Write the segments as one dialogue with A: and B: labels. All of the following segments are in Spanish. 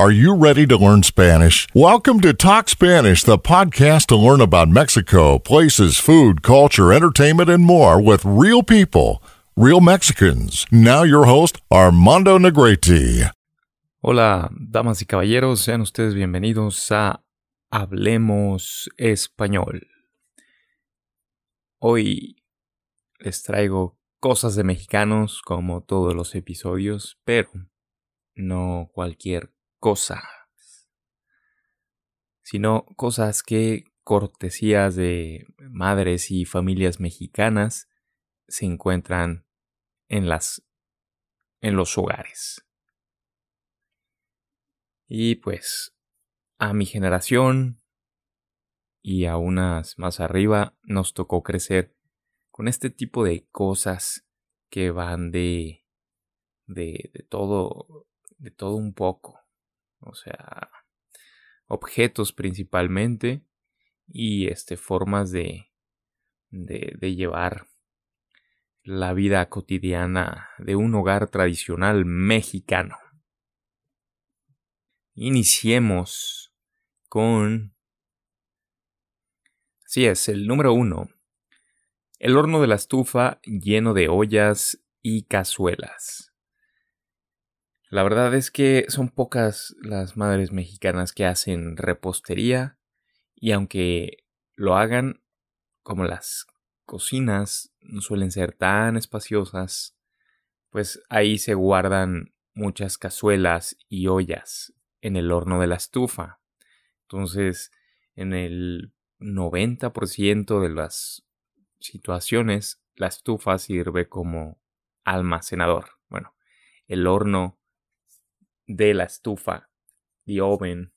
A: Are you ready to learn Spanish? Welcome to Talk Spanish, the podcast to learn about Mexico, places, food, culture, entertainment, and more with real people, real Mexicans. Now, your host, Armando Negrete.
B: Hola, damas y caballeros, sean ustedes bienvenidos a Hablemos Español. Hoy les traigo cosas de mexicanos como todos los episodios, pero no cualquier cosa, sino cosas que cortesías de madres y familias mexicanas se encuentran en las en los hogares. Y pues a mi generación y a unas más arriba nos tocó crecer con este tipo de cosas que van de, de, de todo, de todo un poco. O sea, objetos principalmente y este, formas de, de, de llevar la vida cotidiana de un hogar tradicional mexicano. Iniciemos con... Así es, el número uno. El horno de la estufa lleno de ollas y cazuelas. La verdad es que son pocas las madres mexicanas que hacen repostería y aunque lo hagan como las cocinas no suelen ser tan espaciosas, pues ahí se guardan muchas cazuelas y ollas en el horno de la estufa. Entonces, en el 90% de las situaciones, la estufa sirve como almacenador. Bueno, el horno de la estufa, the oven,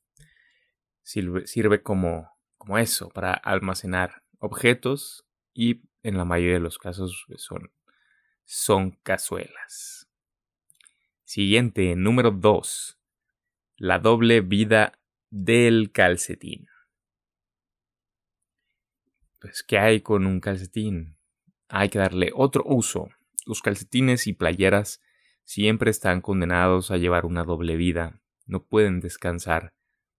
B: sirve, como, como eso, para almacenar objetos y en la mayoría de los casos son, son cazuelas. Siguiente, número 2. La doble vida del calcetín. Pues, ¿qué hay con un calcetín? Hay que darle otro uso. Los calcetines y playeras siempre están condenados a llevar una doble vida. No pueden descansar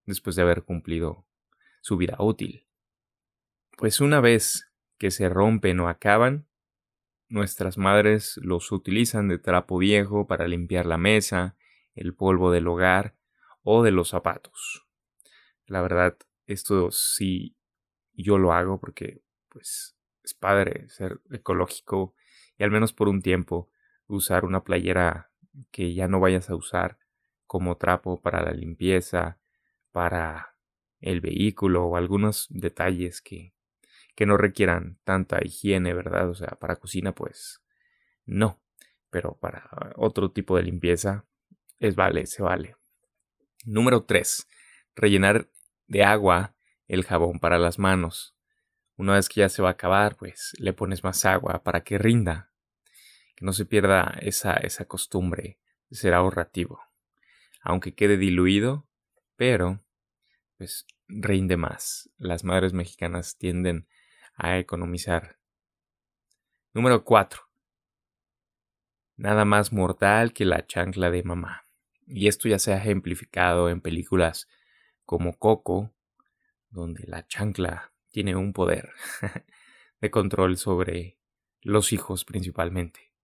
B: después de haber cumplido su vida útil. Pues una vez que se rompen o acaban, nuestras madres los utilizan de trapo viejo para limpiar la mesa, el polvo del hogar o de los zapatos. La verdad, esto sí yo lo hago porque pues es padre ser ecológico y al menos por un tiempo usar una playera que ya no vayas a usar como trapo para la limpieza, para el vehículo o algunos detalles que, que no requieran tanta higiene, ¿verdad? O sea, para cocina pues no, pero para otro tipo de limpieza es vale, se vale. Número 3. Rellenar de agua el jabón para las manos. Una vez que ya se va a acabar, pues le pones más agua para que rinda, que no se pierda esa, esa costumbre de ser ahorrativo. Aunque quede diluido, pero pues rinde más. Las madres mexicanas tienden a economizar. Número 4. Nada más mortal que la chancla de mamá. Y esto ya se ha ejemplificado en películas como Coco donde la chancla tiene un poder de control sobre los hijos principalmente.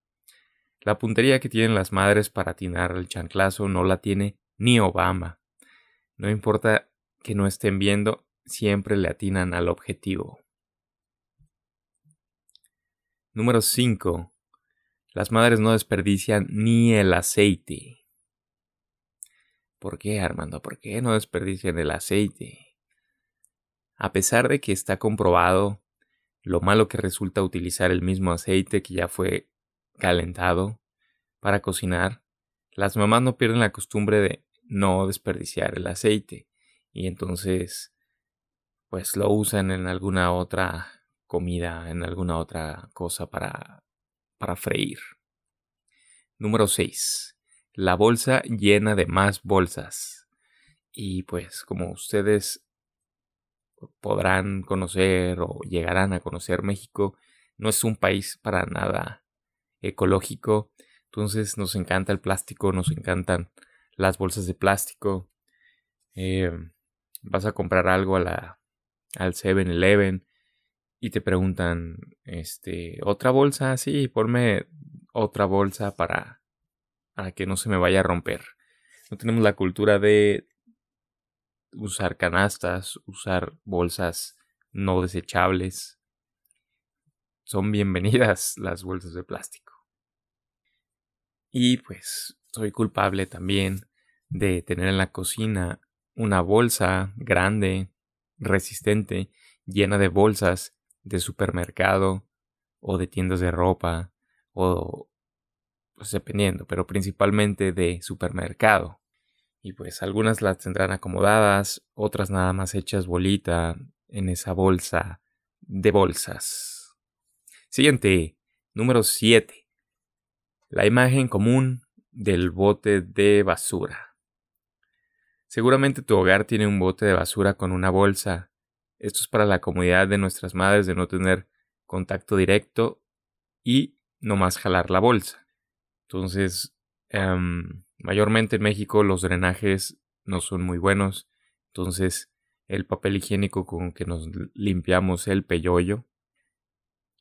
B: La puntería que tienen las madres para atinar el chanclazo no la tiene ni Obama. No importa que no estén viendo, siempre le atinan al objetivo. Número 5. Las madres no desperdician ni el aceite. ¿Por qué, Armando? ¿Por qué no desperdician el aceite? A pesar de que está comprobado lo malo que resulta utilizar el mismo aceite que ya fue calentado para cocinar, las mamás no pierden la costumbre de no desperdiciar el aceite y entonces pues lo usan en alguna otra comida, en alguna otra cosa para, para freír. Número 6. La bolsa llena de más bolsas. Y pues como ustedes podrán conocer o llegarán a conocer México, no es un país para nada ecológico. Entonces nos encanta el plástico, nos encantan las bolsas de plástico. Eh, vas a comprar algo a la, al 7-Eleven y te preguntan, este, otra bolsa, sí, ponme otra bolsa para, para que no se me vaya a romper. No tenemos la cultura de usar canastas, usar bolsas no desechables. Son bienvenidas las bolsas de plástico. Y pues soy culpable también de tener en la cocina una bolsa grande, resistente, llena de bolsas de supermercado o de tiendas de ropa o pues dependiendo, pero principalmente de supermercado. Y pues algunas las tendrán acomodadas, otras nada más hechas bolita en esa bolsa de bolsas. Siguiente, número 7. La imagen común del bote de basura. Seguramente tu hogar tiene un bote de basura con una bolsa. Esto es para la comodidad de nuestras madres de no tener contacto directo y no más jalar la bolsa. Entonces, em, mayormente en México los drenajes no son muy buenos. Entonces, el papel higiénico con que nos limpiamos el peyoyo,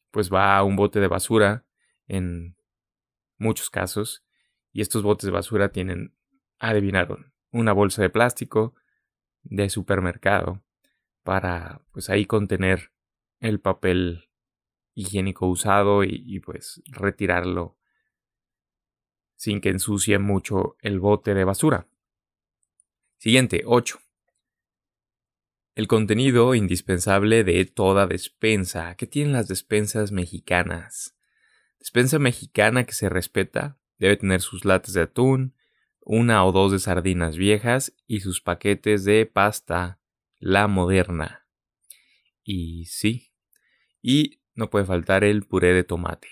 B: pues va a un bote de basura en muchos casos. Y estos botes de basura tienen, adivinaron, una bolsa de plástico de supermercado para pues ahí contener el papel higiénico usado y, y pues retirarlo sin que ensucie mucho el bote de basura. Siguiente, 8. El contenido indispensable de toda despensa. ¿Qué tienen las despensas mexicanas? Despensa mexicana que se respeta debe tener sus latas de atún, una o dos de sardinas viejas y sus paquetes de pasta, la moderna. Y sí, y no puede faltar el puré de tomate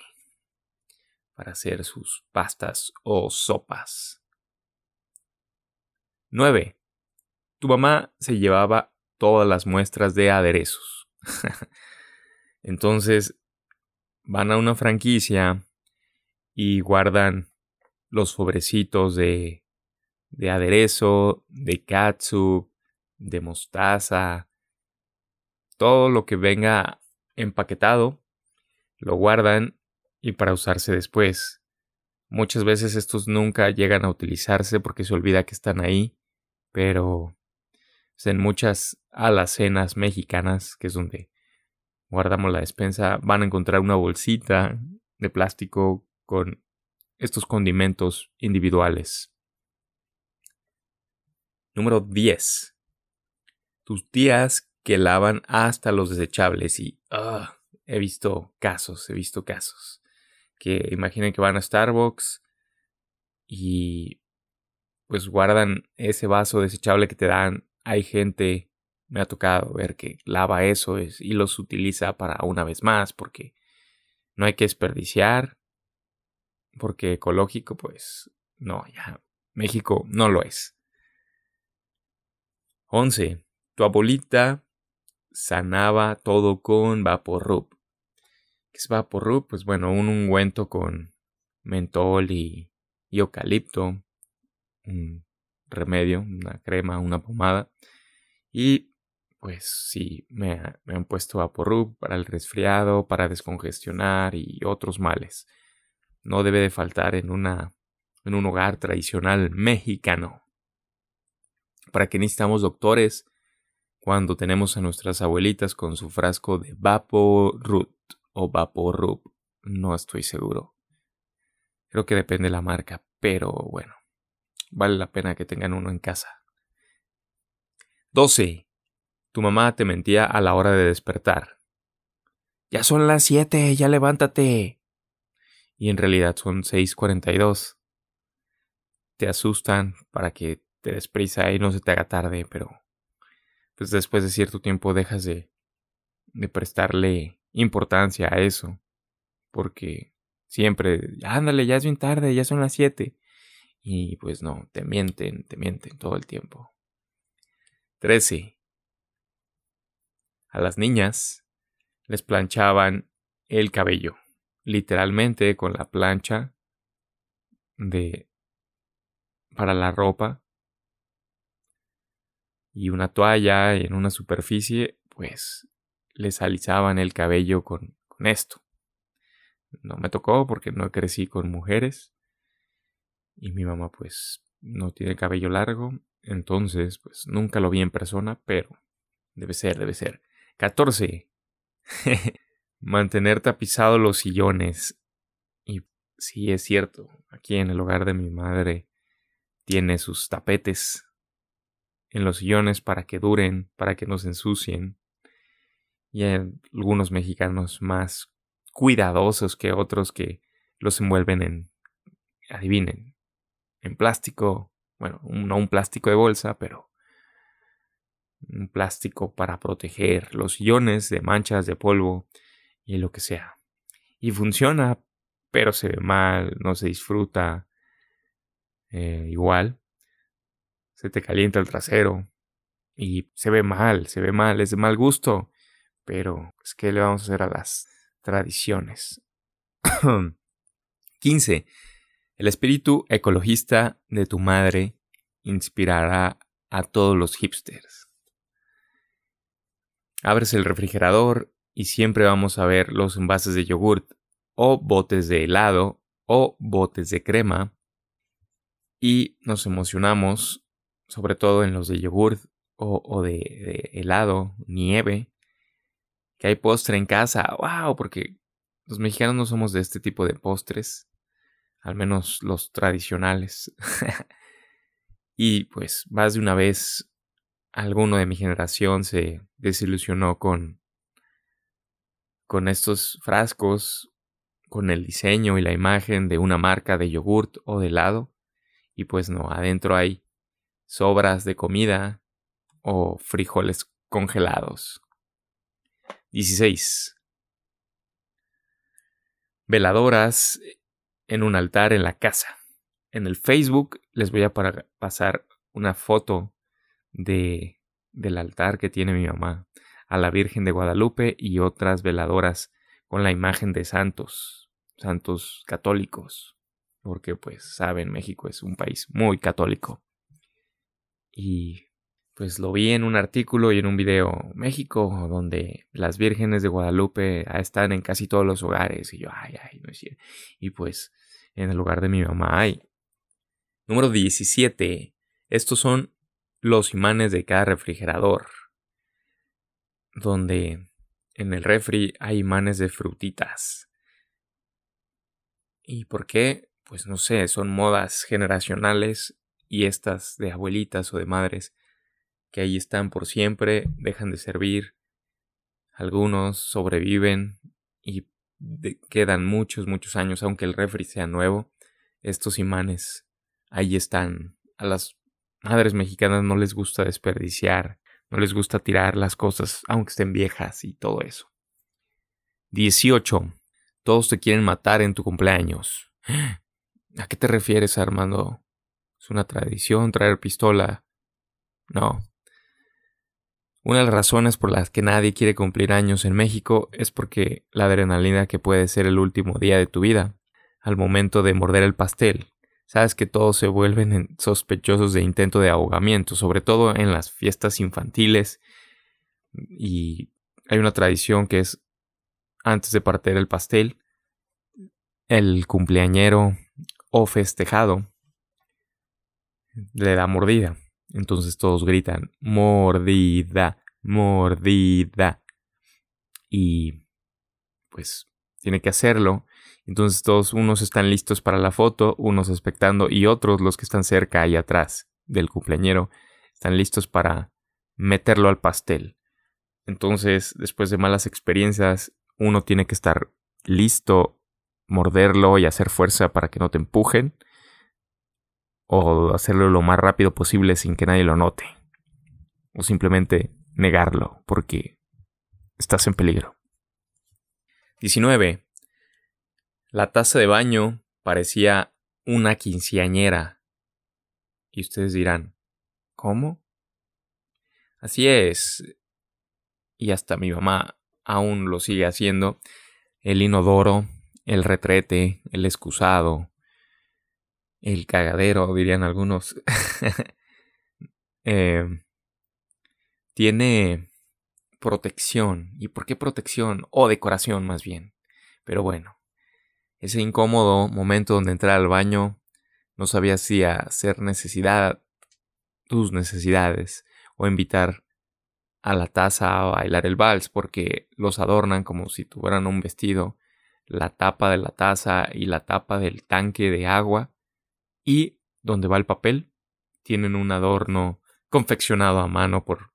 B: para hacer sus pastas o sopas. 9. Tu mamá se llevaba todas las muestras de aderezos. Entonces van a una franquicia y guardan los sobrecitos de, de aderezo, de katsu, de mostaza, todo lo que venga empaquetado, lo guardan y para usarse después. Muchas veces estos nunca llegan a utilizarse porque se olvida que están ahí, pero en muchas alacenas mexicanas, que es donde guardamos la despensa, van a encontrar una bolsita de plástico con estos condimentos individuales. Número 10. Tus tías que lavan hasta los desechables y ah, he visto casos, he visto casos que imaginen que van a Starbucks y pues guardan ese vaso desechable que te dan. Hay gente, me ha tocado ver que lava eso y los utiliza para una vez más porque no hay que desperdiciar. Porque ecológico, pues no, ya. México no lo es. 11. Tu abuelita sanaba todo con Vaporub. ¿Qué es Vaporub? Pues bueno, un ungüento con mentol y, eucalipto, un remedio, una crema, una pomada. Y pues sí, me, han puesto Vaporub para el resfriado, para descongestionar y otros males. No debe de faltar en, una, en un hogar tradicional mexicano. ¿Para qué necesitamos doctores cuando tenemos a nuestras abuelitas con su frasco de Vaporub? o Vaporub, no estoy seguro. Creo que depende de la marca, pero bueno, vale la pena que tengan uno en casa. 12. Tu mamá te mentía a la hora de despertar. Ya son las 7, ya levántate. Y en realidad son 6.42. Te asustan para que te des prisa y no se te haga tarde, pero pues después de cierto tiempo dejas de, de prestarle importancia a eso. Porque siempre, ándale, ya es bien tarde, ya son las 7. Y pues no, te mienten, te mienten todo el tiempo. 13. A las niñas les planchaban el cabello, literalmente con la plancha de para la ropa. y una toalla en una superficie, pues les alisaban el cabello con, con esto. No me tocó porque no crecí con mujeres y mi mamá pues no tiene cabello largo, entonces pues nunca lo vi en persona, pero debe ser, debe ser. 14. Mantener tapizados los sillones. Y sí es cierto, aquí en el hogar de mi madre tiene sus tapetes en los sillones para que duren, para que no se ensucien. Y hay algunos mexicanos más cuidadosos que otros que los envuelven en, adivinen, en plástico, bueno, no un plástico de bolsa, pero un plástico para proteger los iones de manchas de polvo y lo que sea. Y funciona, pero se ve mal, no se disfruta eh, igual. Se te calienta el trasero y se ve mal, se ve mal, es de mal gusto. Pero, pues, ¿qué le vamos a hacer a las tradiciones? 15. El espíritu ecologista de tu madre inspirará a todos los hipsters. Abres el refrigerador y siempre vamos a ver los envases de yogurt o botes de helado o botes de crema y nos emocionamos sobre todo en los de yogurt o, de, de, helado, nieve, que hay postre en casa, wow, porque los mexicanos no somos de este tipo de postres al menos los tradicionales. y pues más de una vez alguno de mi generación se desilusionó con con estos frascos, con el diseño y la imagen de una marca de yogurt o de helado. Y pues no, adentro hay sobras de comida o frijoles congelados. 16. Veladoras en un altar en la casa. En el Facebook les voy a pasar una foto de, del altar que tiene mi mamá a la Virgen de Guadalupe y otras veladoras con la imagen de santos, santos católicos, porque pues saben, México es un país muy católico. Y pues lo vi en un artículo y en un video México, donde las vírgenes de Guadalupe están en casi todos los hogares. Y yo, ay, ay, no es cierto. Y pues en el lugar de mi mamá hay. Número 17. Estos son los imanes de cada refrigerador. Donde en el refri hay imanes de frutitas. ¿Y por qué? Pues no sé, son modas generacionales y estas de abuelitas o de madres que ahí están por siempre, dejan de servir. Algunos sobreviven y quedan muchos, muchos años, aunque el refri sea nuevo, estos imanes ahí están. A las madres mexicanas no les gusta desperdiciar, no les gusta tirar las cosas, aunque estén viejas y todo eso. 18. Todos te quieren matar en tu cumpleaños. ¿A qué te refieres, Armando? ¿Es una tradición traer pistola? No, una de las razones por las que nadie quiere cumplir años en México es porque la adrenalina que puede ser el último día de tu vida, al momento de morder el pastel, sabes que todos se vuelven sospechosos de intento de ahogamiento, sobre todo en las fiestas infantiles. Y hay una tradición que es antes de partir el pastel, el cumpleañero o festejado le da mordida. Entonces todos gritan, mordida, mordida. Y pues tiene que hacerlo. Entonces todos unos están listos para la foto, unos expectando y otros los que están cerca y atrás del cumpleañero están listos para meterlo al pastel. Entonces, después de malas experiencias, uno tiene que estar listo, morderlo y hacer fuerza para que no te empujen o hacerlo lo más rápido posible sin que nadie lo note. O simplemente negarlo porque estás en peligro. 19. La taza de baño parecía una quinceañera. Y ustedes dirán, ¿cómo? Así es. Y hasta mi mamá aún lo sigue haciendo. El inodoro, el retrete, el excusado, el cagadero, dirían algunos. Eh, tiene protección. ¿Y por qué protección? O decoración más bien. Pero bueno, ese incómodo momento donde entrar al baño no sabía si hacer necesidad, tus necesidades, o invitar a la taza a bailar el vals, porque los adornan como si tuvieran un vestido, la tapa de la taza y la tapa del tanque de agua, y donde va el papel, tienen un adorno confeccionado a mano por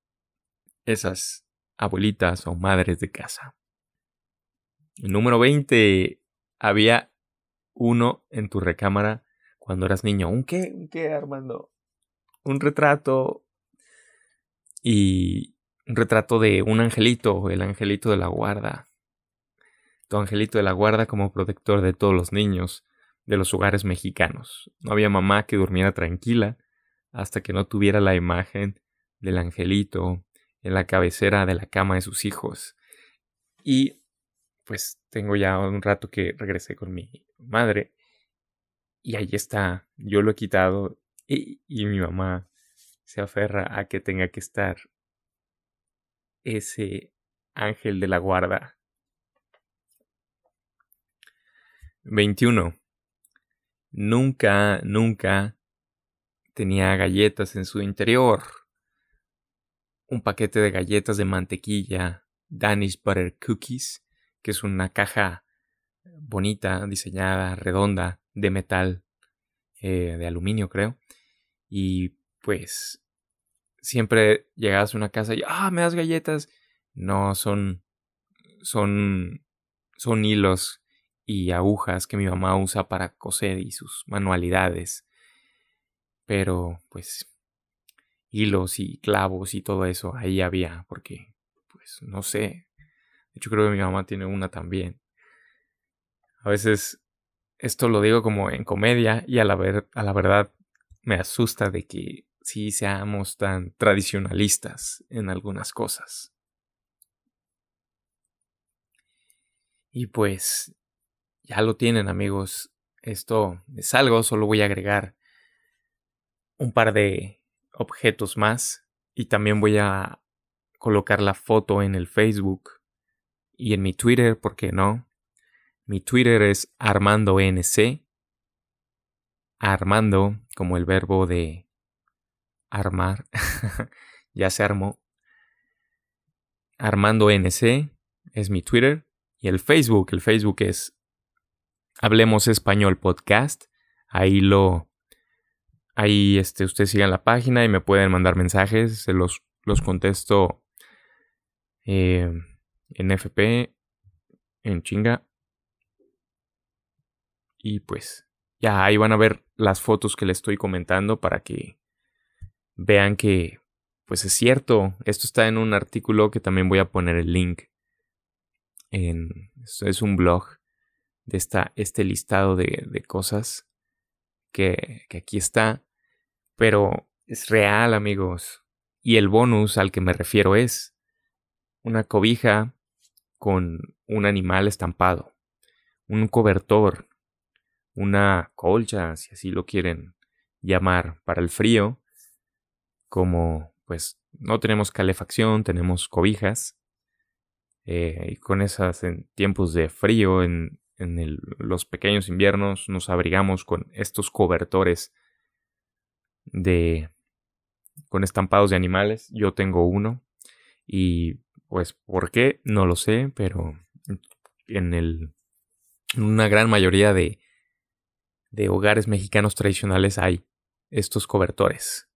B: esas abuelitas o madres de casa. Número 20. Había uno en tu recámara cuando eras niño. ¿Un qué? ¿Un qué, Armando? Un retrato. Y un retrato de un angelito, el angelito de la guarda. Tu angelito de la guarda como protector de todos los niños de los hogares mexicanos. No había mamá que durmiera tranquila hasta que no tuviera la imagen del angelito en la cabecera de la cama de sus hijos. Y pues tengo ya un rato que regresé con mi madre y ahí está, yo lo he quitado y, mi mamá se aferra a que tenga que estar ese ángel de la guarda. 21. Nunca, nunca tenía galletas en su interior. Un paquete de galletas de mantequilla, Danish Butter Cookies, que es una caja bonita, diseñada, redonda, de metal, eh, de aluminio creo. Y pues siempre llegabas a una casa y, ah, me das galletas. No, son, son, son hilos y agujas que mi mamá usa para coser y sus manualidades. Pero pues hilos y clavos y todo eso ahí había porque pues no sé. De hecho creo que mi mamá tiene una también. A veces esto lo digo como en comedia y a la, ver, a la verdad me asusta de que sí seamos tan tradicionalistas en algunas cosas. Y pues ya lo tienen amigos. Esto es algo, solo voy a agregar un par de objetos más y también voy a colocar la foto en el Facebook y en mi Twitter, ¿por qué no? Mi Twitter es ArmandoNC. Armando, como el verbo de armar. ya se armó. Armando NC es mi Twitter. Y el Facebook, el Facebook es Hablemos Español Podcast. Ahí lo. Ahí este, ustedes sigan la página y me pueden mandar mensajes. Se los, los contesto eh, en FP, en chinga. Y pues ya ahí van a ver las fotos que les estoy comentando para que vean que pues es cierto. Esto está en un artículo que también voy a poner el link. En, es un blog de esta, este listado de, cosas que aquí está. Pero es real, amigos. Y el bonus al que me refiero es una cobija con un animal estampado, un cobertor una colcha, si así lo quieren llamar, para el frío, como pues no tenemos calefacción, tenemos cobijas, eh, y con esas en tiempos de frío, en, en los pequeños inviernos, nos abrigamos con estos cobertores de con estampados de animales. Yo tengo uno y pues por qué no lo sé, pero en el en una gran mayoría de de hogares mexicanos tradicionales hay estos cobertores.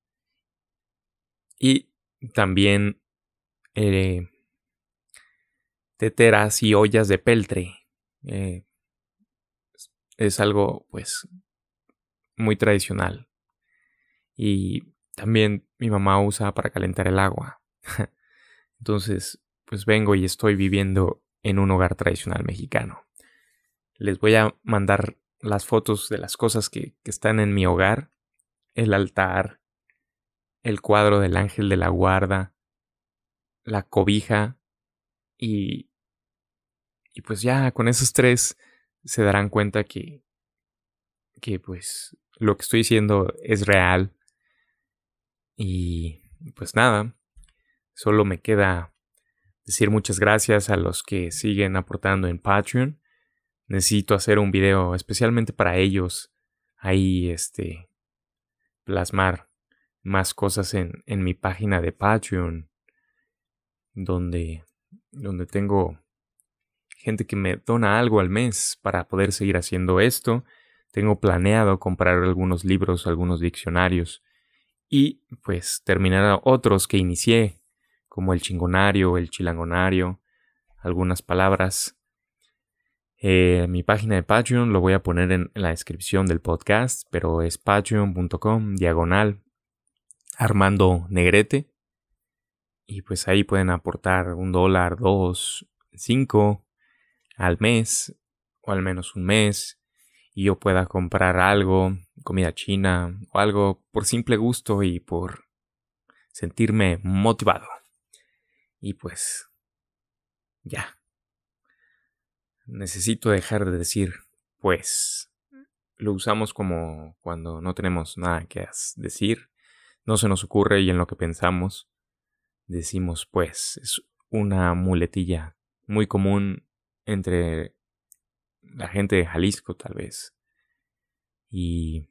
B: Y también eh, teteras y ollas de peltre. Eh, es algo pues muy tradicional. Y también mi mamá usa para calentar el agua. Entonces, pues vengo y estoy viviendo en un hogar tradicional mexicano. Les voy a mandar las fotos de las cosas que, están en mi hogar, el altar, el cuadro del ángel de la guarda, la cobija y, y pues ya con esos tres se darán cuenta que, que pues lo que estoy diciendo es real y pues nada, Solo me queda decir muchas gracias a los que siguen aportando en Patreon. Necesito hacer un video especialmente para ellos. Ahí, este, plasmar más cosas en, en mi página de Patreon. Donde, donde tengo gente que me dona algo al mes para poder seguir haciendo esto. Tengo planeado comprar algunos libros, algunos diccionarios y pues terminar otros que inicié, como el chingonario, el chilangonario, algunas palabras. Eh, mi página de Patreon lo voy a poner en, la descripción del podcast, pero es patreon.com diagonal Armando Negrete. Y pues ahí pueden aportar un dólar, dos, cinco al mes, o al menos un mes, y yo pueda comprar algo, comida china o algo por simple gusto y por sentirme motivado. Y pues ya. Necesito dejar de decir pues. Lo usamos como cuando no tenemos nada que decir, no se nos ocurre y en lo que pensamos decimos pues. Es una muletilla muy común entre la gente de Jalisco tal vez. Y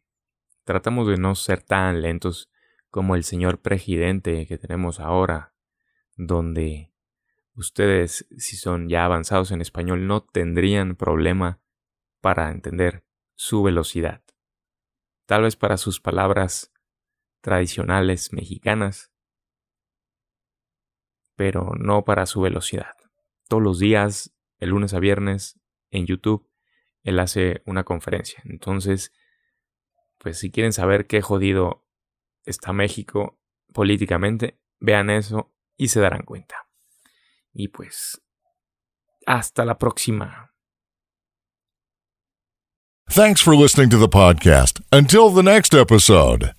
B: tratamos de no ser tan lentos como el señor presidente que tenemos ahora, donde ustedes, si son ya avanzados en español, no tendrían problema para entender su velocidad. Tal vez para sus palabras tradicionales mexicanas, pero no para su velocidad. Todos los días, el lunes a viernes, en YouTube, él hace una conferencia. Entonces, pues si quieren saber qué jodido está México políticamente, vean eso y se darán cuenta. Y pues, hasta la próxima.
A: Thanks for listening to the podcast. Until the next episode.